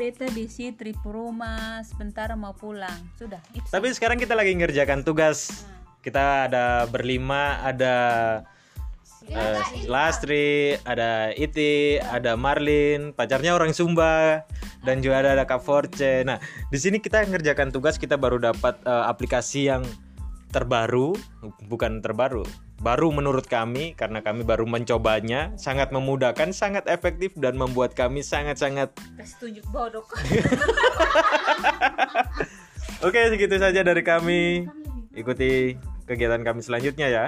beta bisi trip rumah sebentar mau pulang sudah itu Tapi sekarang kita lagi ngerjakan tugas. Kita ada berlima, ada eh, Lastri, ada Iti, ada Marlin, pacarnya orang Sumba, dan juga ada, ada Kak Force. Nah, di sini kita ngerjakan tugas, kita baru dapat eh, aplikasi yang terbaru, bukan terbaru, baru menurut kami karena kami baru mencobanya, sangat memudahkan, sangat efektif dan membuat kami sangat-sangat kasih tunjuk bodok Oke, segitu saja dari kami. Ikuti kegiatan kami selanjutnya ya.